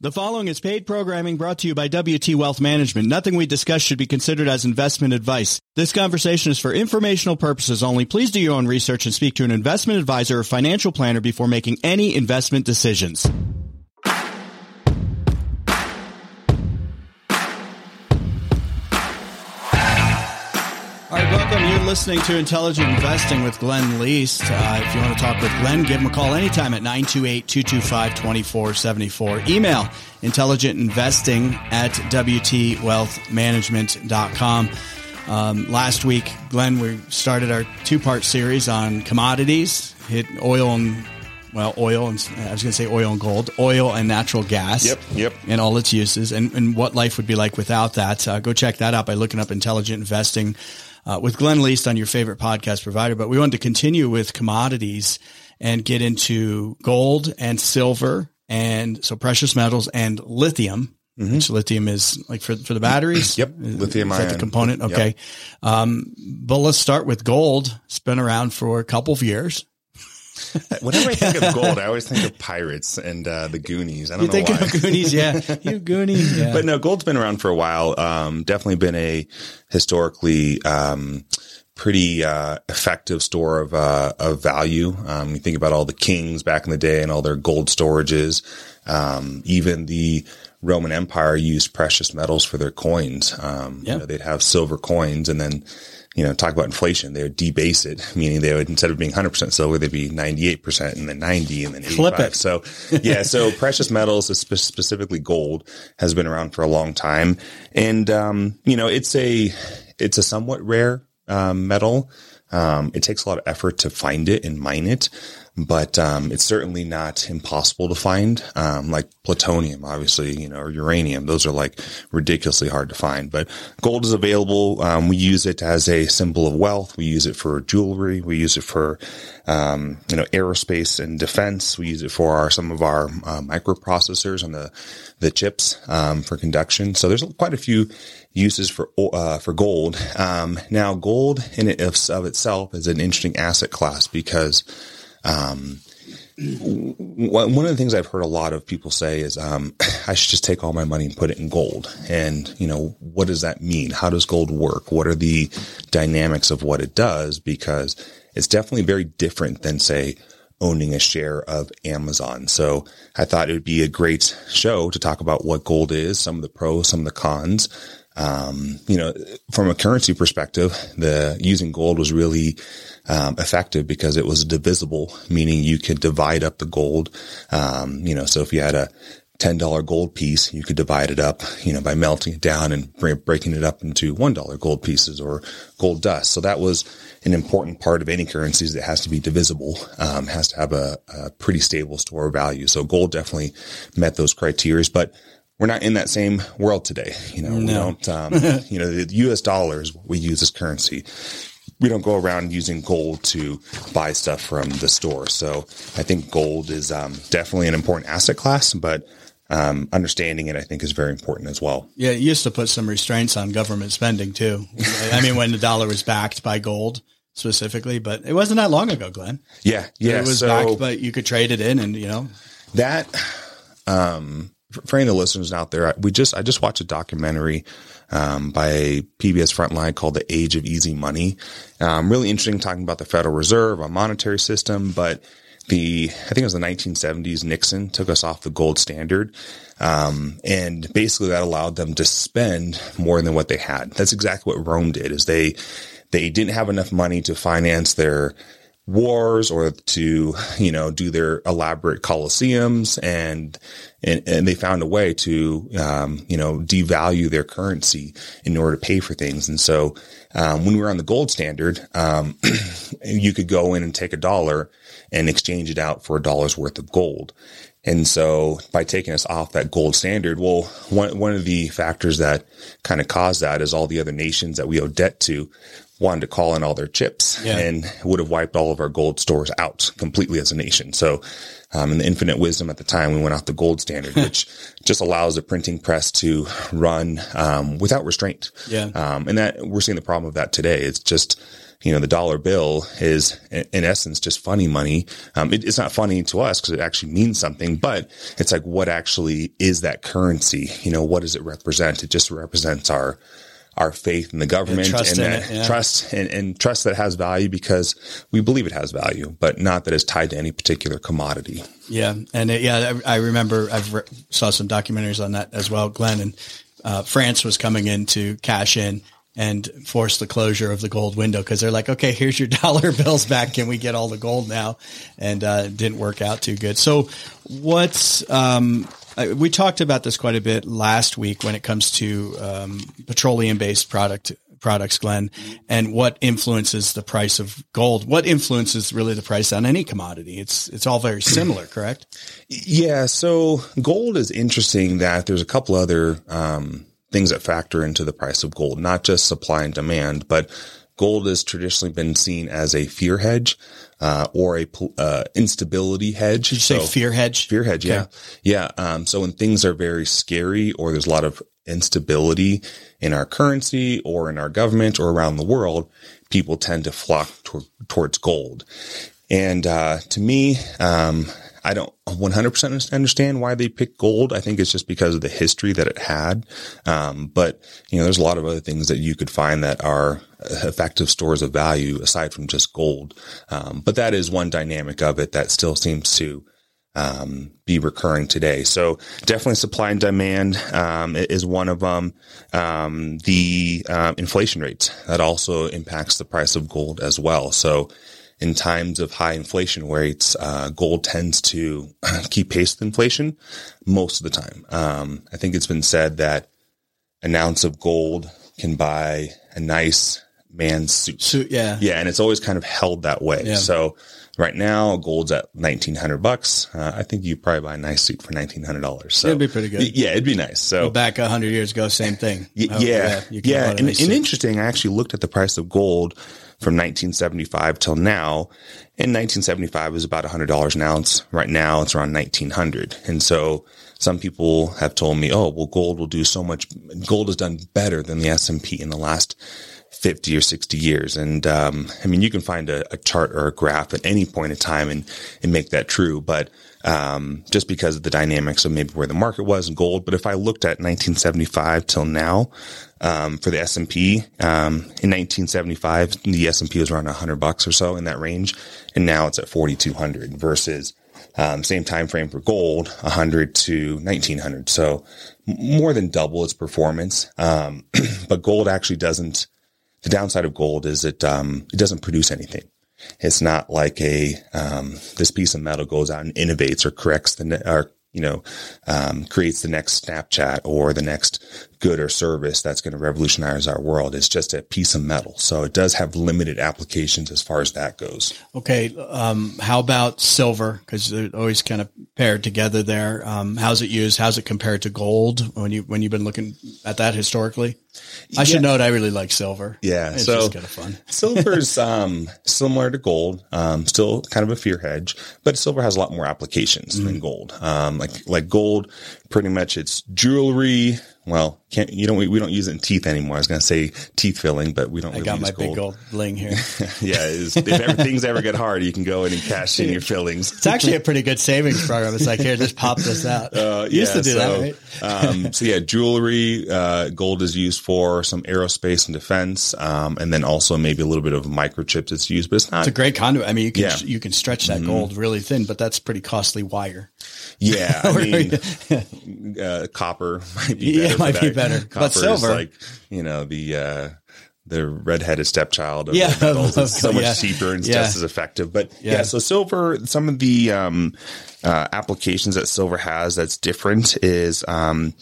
The following is paid programming brought to you by WT Wealth Management. Nothing we discuss should be considered as investment advice. This conversation is for informational purposes only. Please do your own research and speak to an investment advisor or financial planner before making any investment decisions. Welcome. You're listening to Intelligent Investing with Glenn Leest. Uh, if you want to talk with Glenn, give him a call anytime at 928-225-2474. Email intelligentinvesting at wtwealthmanagement.com. Um, last week, Glenn, we started our two-part series on commodities, hit oil and well, oil and I was going to say oil and gold, oil and natural gas. Yep, yep. And all its uses and, and what life would be like without that. Uh, go check that out by looking up intelligent investing uh, with Glenn Leest on your favorite podcast provider. But we wanted to continue with commodities and get into gold and silver and so precious metals and lithium. Mm-hmm. Which lithium is like for for the batteries. Yep, lithium is that the component. Okay, Yep. um, but let's start with gold. It's been around for a couple of years. Whenever I think of gold, I always think of pirates and uh, the Goonies. I don't You know think why. of Goonies, yeah, you Goonies, yeah. but no, gold's been around for a while. Um, definitely been a historically um, pretty uh, effective store of uh, of value. Um, you think about all the kings back in the day and all their gold storages. Um, even the Roman Empire used precious metals for their coins. Um, Yeah. you know, they'd have silver coins and then. You know, talk about inflation. They would debase it, meaning they would instead of being 100% silver, they'd be 98% and then 90 and then 85. Flip it. So yeah, so precious metals, specifically gold, has been around for a long time, and um, you know it's a it's a somewhat rare um, metal. Um, it takes a lot of effort to find it and mine it, but um, it's certainly not impossible to find. Um, like plutonium, obviously, you know, or uranium; those are like ridiculously hard to find. But gold is available. Um, we use it as a symbol of wealth. We use it for jewelry. We use it for um, you know aerospace and defense. We use it for our some of our uh, microprocessors and the the chips um, for conduction. So there's quite a few uses for uh, for gold. Um, now, gold in of, of itself is an interesting asset class because um, one of the things I've heard a lot of people say is um, I should just take all my money and put it in gold. And you know, what does that mean? How does gold work? What are the dynamics of what it does? Because it's definitely very different than say owning a share of Amazon. So I thought it would be a great show to talk about what gold is, some of the pros, some of the cons. Um, you know, from a currency perspective, the using gold was really um, effective because it was divisible, meaning you could divide up the gold. Um, you know, so if you had a $10 gold piece, you could divide it up, you know, by melting it down and breaking it up into $1 gold pieces or gold dust. So that was an important part of any currencies that has to be divisible, um, has to have a, a pretty stable store of value. So gold definitely met those criteria, but we're not in that same world today. You know, we don't, um, you know, the US dollars what we use as currency. We don't go around using gold to buy stuff from the store. So I think gold is um, definitely an important asset class, but um, understanding it, I think, is very important as well. Yeah, it used to put some restraints on government spending too. I mean, when the dollar was backed by gold specifically, but it wasn't that long ago, Glenn. Yeah, yeah. it was so backed, but you could trade it in, and you know, that um for, any of the listeners out there we just i just watched a documentary um, by pbs frontline called the age of easy money. Um, really interesting talking about the federal reserve a monetary system but the i think it was the 1970s nixon took us off the gold standard um, and basically that allowed them to spend more than what they had. That's exactly what rome did is they they didn't have enough money to finance their wars or to you know do their elaborate coliseums and and, and they found a way to um, you know devalue their currency in order to pay for things. And so um, when we were on the gold standard um, you could go in and take a dollar and exchange it out for a dollar's worth of gold and so by taking us off that gold standard, well, one, one of the factors that kind of caused that is all the other nations that we owe debt to wanted to call in all their chips Yeah. and would have wiped all of our gold stores out completely as a nation. So, um, in the infinite wisdom at the time, we went off the gold standard, which just allows the printing press to run, um, without restraint. Yeah. Um, and that we're seeing the problem of that today. It's just, you know, the dollar bill is in essence just funny money. Um, it, it's not funny to us because it actually means something, but it's like, what actually is that currency? You know, what does it represent? It just represents our, our faith in the government trust and in that it, yeah. trust and, and trust that has value because we believe it has value, but not that it's tied to any particular commodity. Yeah, and it, yeah, I I remember I re- saw some documentaries on that as well, Glenn. And uh, France was coming in to cash in and force the closure of the gold window because they're like, okay, here's your dollar bills back. Can we get all the gold now? And uh, it didn't work out too good. So, what's um, uh, we talked about this quite a bit last week when it comes to um, petroleum based product products, Glenn, and what influences the price of gold. What influences really the price on any commodity? It's it's all very similar, correct? Yeah. So gold is interesting that there's a couple other um, things that factor into the price of gold, not just supply and demand, but gold has traditionally been seen as a fear hedge uh, or a uh, instability hedge. Did you say fear hedge? Fear hedge, yeah, yeah. Um, so when things are very scary or there's a lot of instability in our currency or in our government or around the world, people tend to flock to- towards gold. And uh, to me, um, I don't 100% understand why they picked gold. I think it's just because of the history that it had. Um, but, you know, there's a lot of other things that you could find that are effective stores of value aside from just gold. Um, but that is one dynamic of it that still seems to um, be recurring today. So definitely supply and demand um, is one of them. Um, the uh, inflation rates that also impacts the price of gold as well. So in times of high inflation rates, uh, gold tends to keep pace with inflation most of the time. Um, I think it's been said that an ounce of gold can buy a nice man's suit. Suit, yeah, yeah, and it's always kind of held that way. Yeah. So right now, gold's at nineteen hundred bucks. Uh, I think you probably buy a nice suit for nineteen hundred dollars. So it'd be pretty good. Yeah, it'd be nice. So well, back hundred years ago, same thing. Y- yeah, yeah, yeah. And, and interesting. I actually looked at the price of gold from 1975 till now. In 1975 it was about $100 an ounce. Right now it's around 1900. And so some people have told me, oh, well, gold will do so much. Gold has done better than the S&P in the last 50 or 60 years. And, um, I mean, you can find a, a, chart or a graph at any point in time and, and make that true. But, um, just because of the dynamics of maybe where the market was in gold. But if I looked at 1975 till now, um, for the S&P, um, in 1975, the S&P was around 100 bucks or so in that range. And now it's at 4,200 versus, um, same time frame for gold, 100 to 1900. So more than double its performance. Um, but gold actually doesn't, the downside of gold is it, um, it doesn't produce anything. It's not like a, um, this piece of metal goes out and innovates or corrects the, ne- or, you know, um, creates the next Snapchat or the next good or service that's going to revolutionize our world. It's just a piece of metal. So it does have limited applications as far as that goes. Okay. Um, how about silver? Cause they're always kind of paired together there. Um, how's it used? How's it compared to gold when you, when you've been looking at that historically? I yeah. should note I really like silver. Yeah. It's so just kind of fun. silver's, um, similar to gold, um, still kind of a fear hedge, but silver has a lot more applications mm. than gold. Um, like, like gold, pretty much it's jewelry, well, can't you don't we, we don't use it in teeth anymore. I was going to say teeth filling, but we don't. I really got my gold. big gold bling here. yeah, if ever, things ever get hard, you can go in and cash in your fillings. It's actually a pretty good savings program. It's like here, just pop this out. Uh, yeah, used to do so, that, right? um, so yeah, jewelry, uh, gold is used for some aerospace and defense, um, and then also maybe a little bit of microchips. It's used, but it's not. It's a great conduit. I mean, you can yeah. you can stretch that mm-hmm. gold really thin, but that's pretty costly wire. Yeah, I mean, uh, copper might be better. Yeah, might be better. Copper but silver, like you know the uh, the redheaded stepchild of yeah, metals. It's so much yeah. cheaper and yeah. just as effective. But yeah. yeah. so silver, some of the um, uh, applications that silver has that's different is um,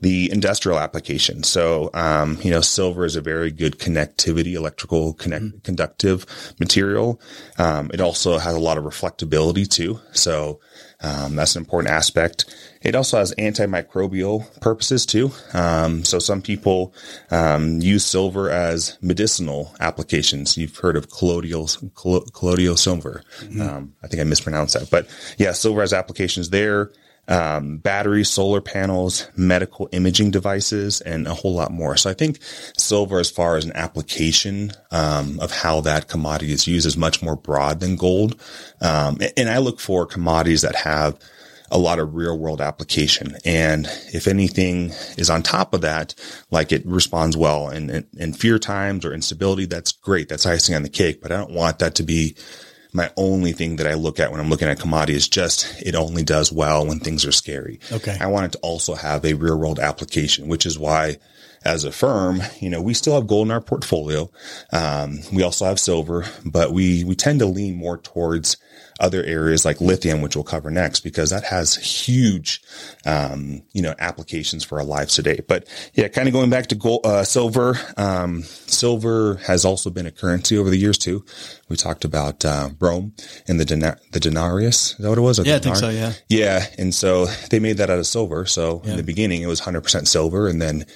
the industrial application. So, um, you know, silver is a very good connectivity, electrical connect, mm-hmm. conductive material. Um, it also has a lot of reflectability too. So, um, that's an important aspect. It also has antimicrobial purposes too. Um, so some people um, use silver as medicinal applications. You've heard of colloidal, colloidal silver. Mm-hmm. Um, I think I mispronounced that, but yeah, silver has applications there. Um, batteries, solar panels, medical imaging devices, and a whole lot more. So I think silver, as far as an application um, of how that commodity is used, is much more broad than gold. Um, and I look for commodities that have a lot of real world application. And if anything is on top of that, like it responds well in, in, in fear times or instability, that's great. That's icing on the cake. But I don't want that to be my only thing that I look at when I'm looking at commodity is just it only does well when things are scary. Okay. I want it to also have a real world application, which is why as a firm, you know, we still have gold in our portfolio. Um, we also have silver, but we, we tend to lean more towards other areas like lithium, which we'll cover next, because that has huge, um, you know, applications for our lives today. But yeah, kind of going back to gold, uh, silver, um, silver has also been a currency over the years too. We talked about, uh, Rome and the denar- the denarius. Is that what it was? yeah, I think so. Yeah. Yeah. And so they made that out of silver. So yeah. in the beginning, it was 100% silver and then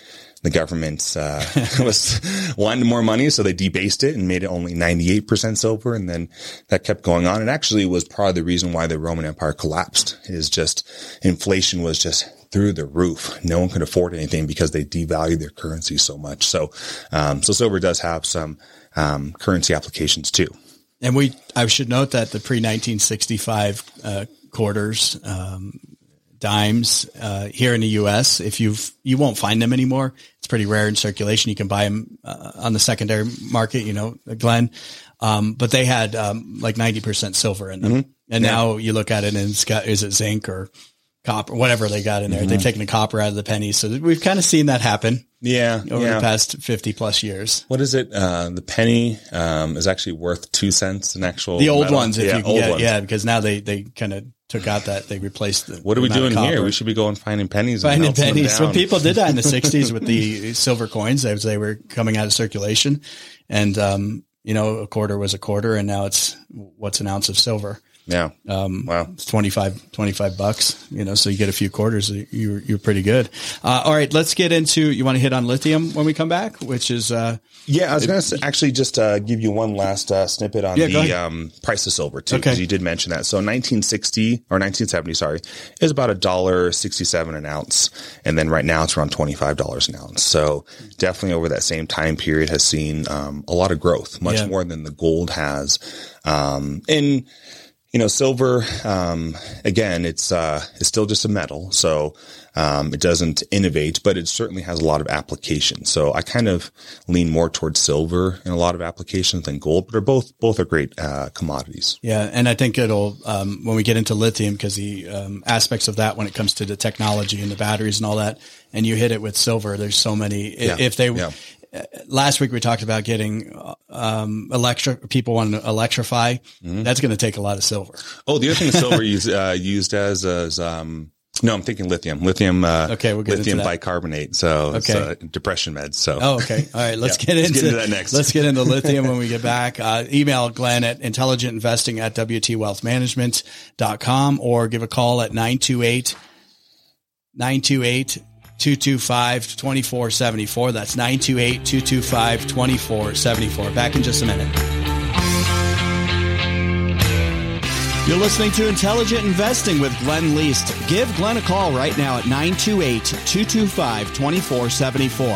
the government uh, was wanting more money, so they debased it and made it only 98% silver. And then that kept going on. And actually was part of the reason why the Roman Empire collapsed is just inflation was just through the roof. No one could afford anything because they devalued their currency so much. So, um, so silver does have some um, currency applications too. And we, I should note that the pre 1965 uh, quarters, um, dimes uh, here in the U.S. If you've you won't find them anymore. It's pretty rare in circulation. You can buy them uh, on the secondary market. You know, Glenn. Um, but they had um, like ninety percent silver in them, mm-hmm. and yeah. now you look at it and it's got is it zinc or copper, whatever they got in there. Mm-hmm. They've taken the copper out of the pennies, so we've kind of seen that happen. Yeah, over yeah. the past fifty plus years. What is it? Uh, the penny um, is actually worth two cents an actual. The old metal. ones, if yeah, you old yeah, ones. yeah, because now they they kind of took out that they replaced the. What are we doing here? We should be going finding pennies. Finding pennies. people did that in the '60s with the silver coins as they were coming out of circulation, and um, you know, a quarter was a quarter, and now it's what's an ounce of silver. Yeah. Um, Wow. It's 25, 25 bucks, you know, so you get a few quarters, you're, you're pretty good. Uh, all right, let's get into, you want to hit on lithium when we come back, which is, uh, Yeah, I was going to actually just uh, give you one last uh, snippet on Yeah, the um, price of silver too, Okay. because you did mention that. So 1960 or 1970, sorry, is about a dollar sixty-seven an ounce, and then right now it's around twenty-five dollars an ounce. So definitely over that same time period has seen um, a lot of growth, much Yeah. more than the gold has, um, and you know, silver, um, again, it's, uh, it's still just a metal. So, um, it doesn't innovate, but it certainly has a lot of applications. So I kind of lean more towards silver in a lot of applications than gold, but they're both, both are great, uh, commodities. yeah. And I think it'll, um, when we get into lithium, cause the, um, aspects of that when it comes to the technology and the batteries and all that, and you hit it with silver, there's so many, i- Yeah. if they, Yeah. Last week we talked about getting, um, electric, people want to electrify. Mm-hmm. That's going to take a lot of silver. Oh, the other thing silver is, uh, used as, as, um, no, I'm thinking lithium, lithium, uh, Okay, we'll get lithium bicarbonate. So Okay. uh, depression meds. So Oh, okay. All right. Let's Yeah, get let's into, get into that next. Let's get into lithium when we get back. Uh, email Glenn at intelligentinvesting at WTwealthmanagement.com or give a call at 928 928 225 2474. That's 928 225 2474. Back in just a minute. You're listening to Intelligent Investing with Glenn Leest. Give Glenn a call right now at 928 225 2474.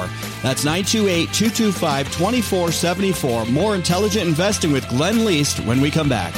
That's 928 225 2474. More Intelligent Investing with Glenn Leest when we come back.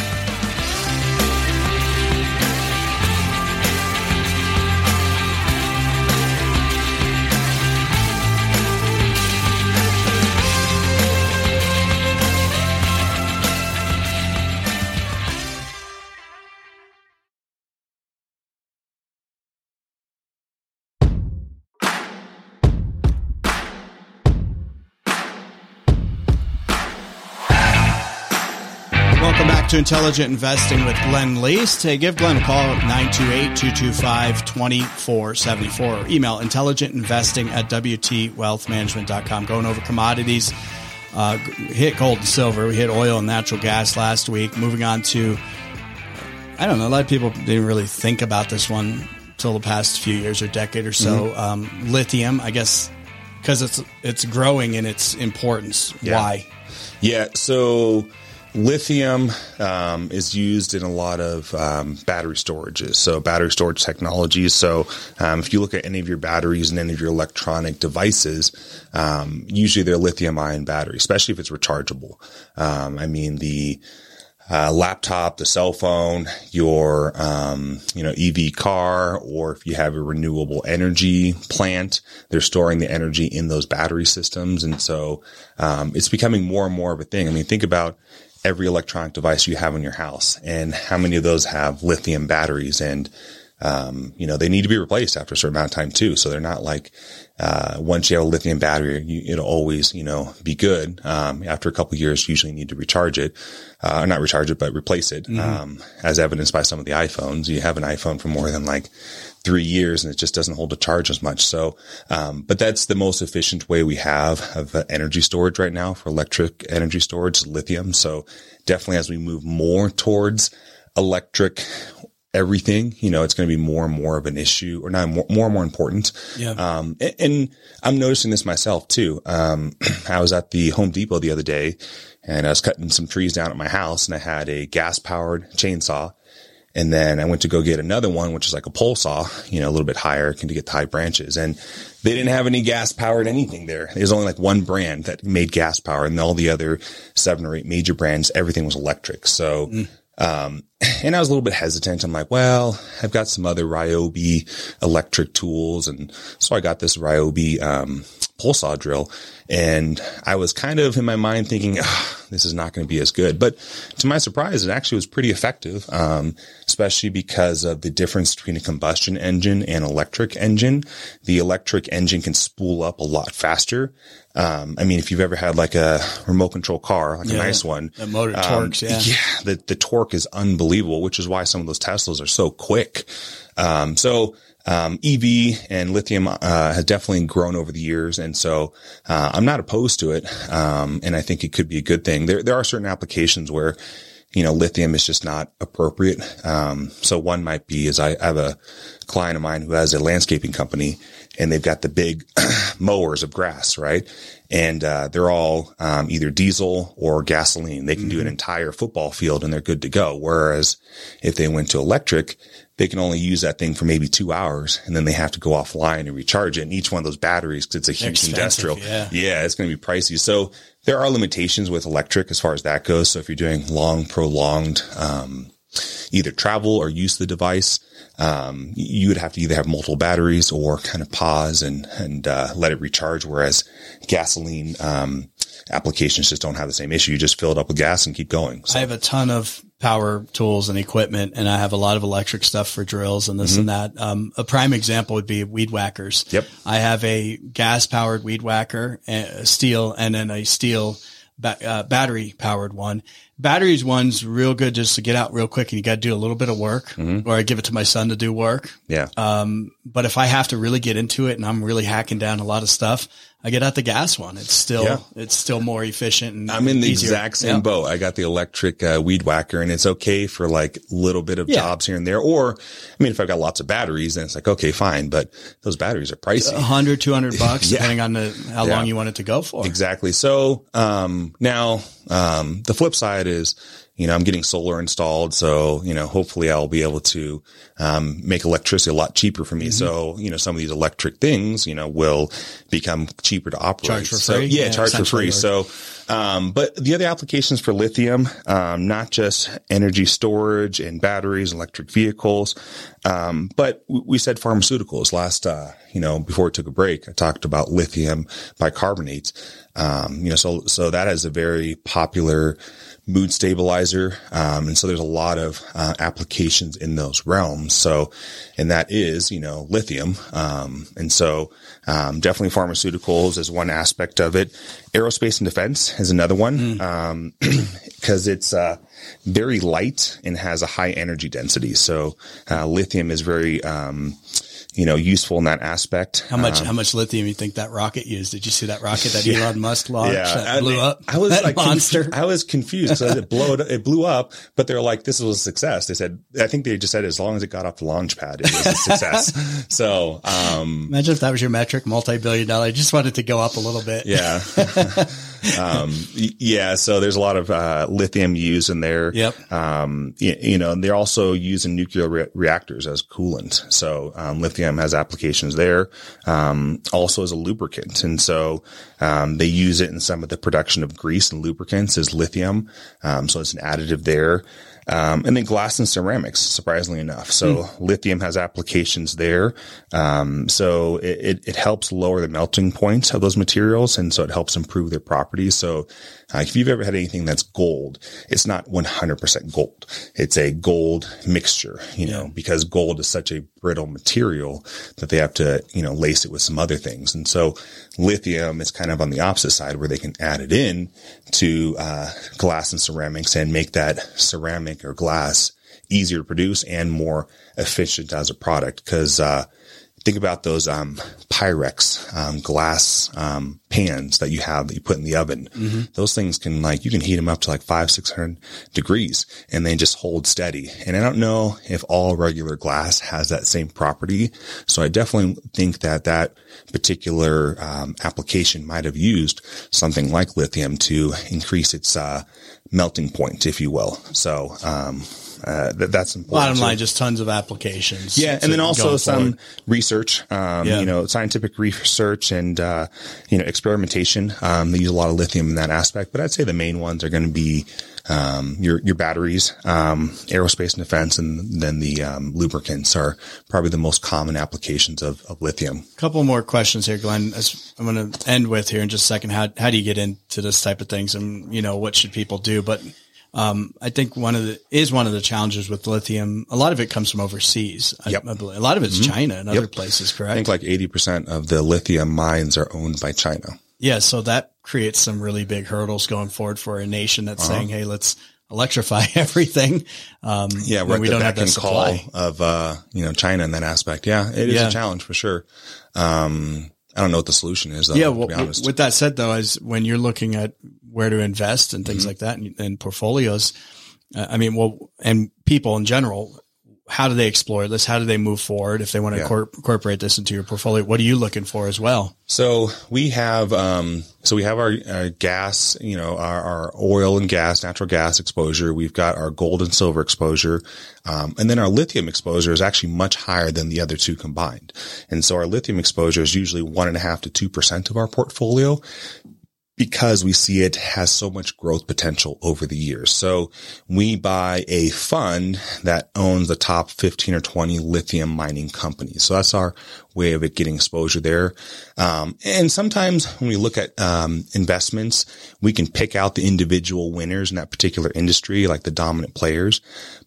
To Intelligent Investing with Glenn Leest. Hey, give Glenn a call at 928-225-2474. Email intelligentinvesting at WTwealthmanagement.com. Going over commodities, uh, hit gold and silver. We hit oil and natural gas last week. Moving on to, I don't know, a lot of people didn't really think about this one until the past few years or decade or so. Um, lithium, I guess, because it's, it's growing in its importance. Yeah. Why? Yeah. So lithium um, is used in a lot of um, battery storages, so battery storage technologies. So um, if you look at any of your batteries and any of your electronic devices, um, usually they're lithium ion batteries, especially if it's rechargeable. Um, I mean the uh, laptop, the cell phone, your um, you know EV car, or if you have a renewable energy plant, they're storing the energy in those battery systems, and so um, it's becoming more and more of a thing. I mean, think about every electronic device you have in your house. And how many of those have lithium batteries? And um, you know, they need to be replaced after a certain amount of time too. So they're not like, uh, once you have a lithium battery, you, it'll always, you know, be good. Um, after a couple years, you usually need to recharge it, uh, not recharge it, but replace it. Mm-hmm. Um, as evidenced by some of the iPhones, you have an iPhone for more than like three years and it just doesn't hold a charge as much. So, um, but that's the most efficient way we have of uh, energy storage right now for electric energy storage, lithium. So definitely as we move more towards electric everything, you know, it's going to be more and more of an issue or not more, more and more important. Yeah. Um, and, and, I'm noticing this myself too. Um, I was at the Home Depot the other day and I was cutting some trees down at my house and I had a gas powered chainsaw. And then I went to go get another one, which is like a pole saw, you know, a little bit higher, can to get the high branches. And they didn't have any gas powered anything there. There's only like one brand that made gas power and all the other seven or eight major brands, everything was electric. So, mm. Um, and I was a little bit hesitant. I'm like, well, I've got some other Ryobi electric tools. And so I got this Ryobi, um, pole saw drill. And I was kind of in my mind thinking, this is not going to be as good. But to my surprise, it actually was pretty effective, um, especially because of the difference between a combustion engine and electric engine. The electric engine can spool up a lot faster. Um, I mean, if you've ever had like a remote control car, like yeah, a nice one, the motor um, torques, yeah, yeah, the, the torque is unbelievable, which is why some of those Teslas are so quick. Um, so, um, EV and lithium uh, has definitely grown over the years, and so uh, I'm not opposed to it. Um, and I think it could be a good thing. There there are certain applications where you know lithium is just not appropriate. Um, so one might be is I, I have a client of mine who has a landscaping company, and they've got the big mowers of grass, right? And uh, they're all um, either diesel or gasoline. They can mm-hmm. do an mm-hmm. entire football field and they're good to go. Whereas if they went to electric, they can only use that thing for maybe two hours and then they have to go offline and recharge it. And each one of those batteries, cause it's a huge industrial. Yeah. yeah, it's going to be pricey. So there are limitations with electric as far as that goes. So if you're doing long, prolonged, um, either travel or use the device, um, you would have to either have multiple batteries or kind of pause and and uh, let it recharge. Whereas gasoline um, applications just don't have the same issue. You just fill it up with gas and keep going. So. I have a ton of power tools and equipment, and I have a lot of electric stuff for drills and this mm-hmm. and that. Um, a prime example would be weed whackers. Yep. I have a gas powered weed whacker, a steel, and then a steel ba- uh, battery powered one batteries one's real good just to get out real quick and you got to do a little bit of work mm-hmm. or I give it to my son to do work. Yeah. Um, but if I have to really get into it and I'm really hacking down a lot of stuff, I get out the gas one. It's still, yeah. it's still more efficient. And I'm in the easier. exact same yeah. boat. I got the electric uh, weed whacker and it's okay for like little bit of yeah. jobs here and there. Or, I mean, if I've got lots of batteries, then it's like, okay, fine. But those batteries are pricey. A hundred, two hundred bucks, depending on the, how long you want it to go for. Exactly. So, um, now, um, the flip side is, you know, I'm getting solar installed. So, you know, hopefully I'll be able to, um, make electricity a lot cheaper for me. Mm-hmm. So, you know, some of these electric things, you know, will become cheaper to operate. Charge for so, free. Yeah, yeah charge for free. So, um, but the other applications for lithium, um, not just energy storage and batteries, electric vehicles, um, but we said pharmaceuticals last, uh, you know, before we took a break, I talked about lithium bicarbonate. Um, you know, so, so that is a very popular, mood stabilizer. Um, and so there's a lot of uh, applications in those realms. So, and that is, you know, lithium. Um, and so um, definitely pharmaceuticals is one aspect of it. Aerospace and defense is another one because mm. it's uh, very light and has a high energy density. So uh, lithium is very um, you know, useful in that aspect. How much, um, how much lithium you think that rocket used? Did you see that rocket that yeah, Elon Musk launched yeah, that blew up? I was like, monster. Conf- I was confused. So it blew it, blew up, but they're like, this was a success. They said, I think they just said as long as it got off the launch pad, it was a success. so, um, imagine if that was your metric, multi-billion dollar. I just wanted to go up a little bit. Yeah. um, yeah. So there's a lot of uh, lithium used in there. Yep. Um, you, you, know, they're also using nuclear re- reactors as coolant. So um, lithium has applications there. Um, also as a lubricant, and so um, they use it in some of the production of grease and lubricants as lithium. Um, so it's an additive there. Um, and then glass and ceramics, surprisingly enough. So mm. lithium has applications there. Um, so it, it, it, helps lower the melting point of those materials. And so it helps improve their properties. So uh, if you've ever had anything that's gold, it's not 100% gold. It's a gold mixture, you know, yeah. because gold is such a brittle material that they have to, you know, lace it with some other things. And so lithium is kind of on the opposite side where they can add it in to, uh, glass and ceramics and make that ceramic or glass easier to produce and more efficient as a product. Cause, uh, think about those um, Pyrex um, glass um, pans that you have that you put in the oven. Mm-hmm. Those things can like you can heat them up to like five six hundred degrees and they just hold steady. And I don't know if all regular glass has that same property. So I definitely think that that particular um, application might have used something like lithium to increase its uh, melting point, if you will. So um, uh, that, that's important. Bottom line, just tons of applications. Yeah, and then also some forward. research. Um, yeah. You know, scientific research and uh, you know experimentation. Um, they use a lot of lithium in that aspect, but I'd say the main ones are going to be um, your your batteries, um, aerospace and defense, and then the um, lubricants are probably the most common applications of, of lithium. A couple more questions here, Glenn. I'm going to end with here in just a second. How how do you get into this type of things, and you know what should people do? But um, I think one of the is one of the challenges with lithium. A lot of it comes from overseas. Yep. I, I believe. A lot of it's mm-hmm. China and yep. other places. Correct. I think like eighty percent of the lithium mines are owned by China. Yeah, so that creates some really big hurdles going forward for a nation that's uh-huh. saying, "Hey, let's electrify everything." Um, yeah, we're we don't have that supply of uh, you know China in that aspect. Yeah, it is yeah. a challenge for sure. Um, I don't know what the solution is. Though, yeah, well, with that said, though, is when you're looking at where to invest and things mm-hmm. like that, and, and portfolios. Uh, I mean, well, and people in general, how do they explore this? How do they move forward if they want to yeah. cor- incorporate this into your portfolio? What are you looking for as well? So we have, um, so we have our, our gas, you know, our, our, oil and gas, natural gas exposure. We've got our gold and silver exposure. Um, and then our lithium exposure is actually much higher than the other two combined. And so our lithium exposure is usually one and a half to 2% of our portfolio because we see it has so much growth potential over the years. So we buy a fund that owns the top 15 or 20 lithium mining companies. So that's our way of it getting exposure there. Um, and sometimes when we look at um, investments, we can pick out the individual winners in that particular industry, like the dominant players.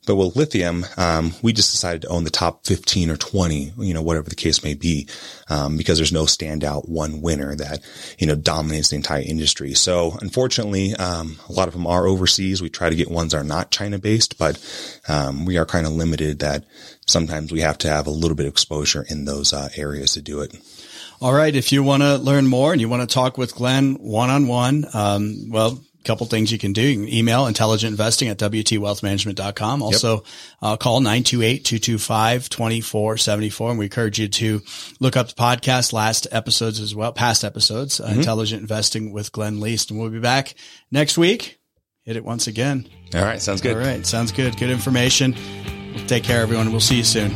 But with lithium, um, we just decided to own the top 15 or 20, you know, whatever the case may be, um, because there's no standout one winner that, you know, dominates the entire industry. So unfortunately, um, a lot of them are overseas. We try to get ones that are not China based, but um, we are kind of limited that sometimes we have to have a little bit of exposure in those uh, areas to do it. All right. If you want to learn more and you want to talk with Glenn one on one, well, couple things you can do. You can email intelligent investing at WTwealthmanagement.com. Also, yep. uh, call 928-225-2474. And we encourage you to look up the podcast last episodes as well, past episodes, uh, mm-hmm. intelligent investing with Glenn Leest. And we'll be back next week. Hit it once again. All right. Sounds good. All right. Sounds good. Good information. Take care, everyone. We'll see you soon.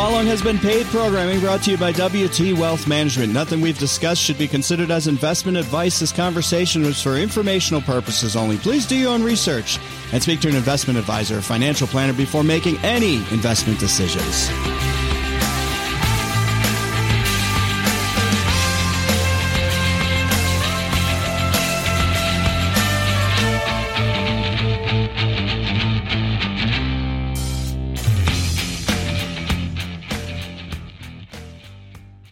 Following has been paid programming brought to you by WT Wealth Management. Nothing we've discussed should be considered as investment advice. This conversation was for informational purposes only. Please do your own research and speak to an investment advisor or financial planner before making any investment decisions.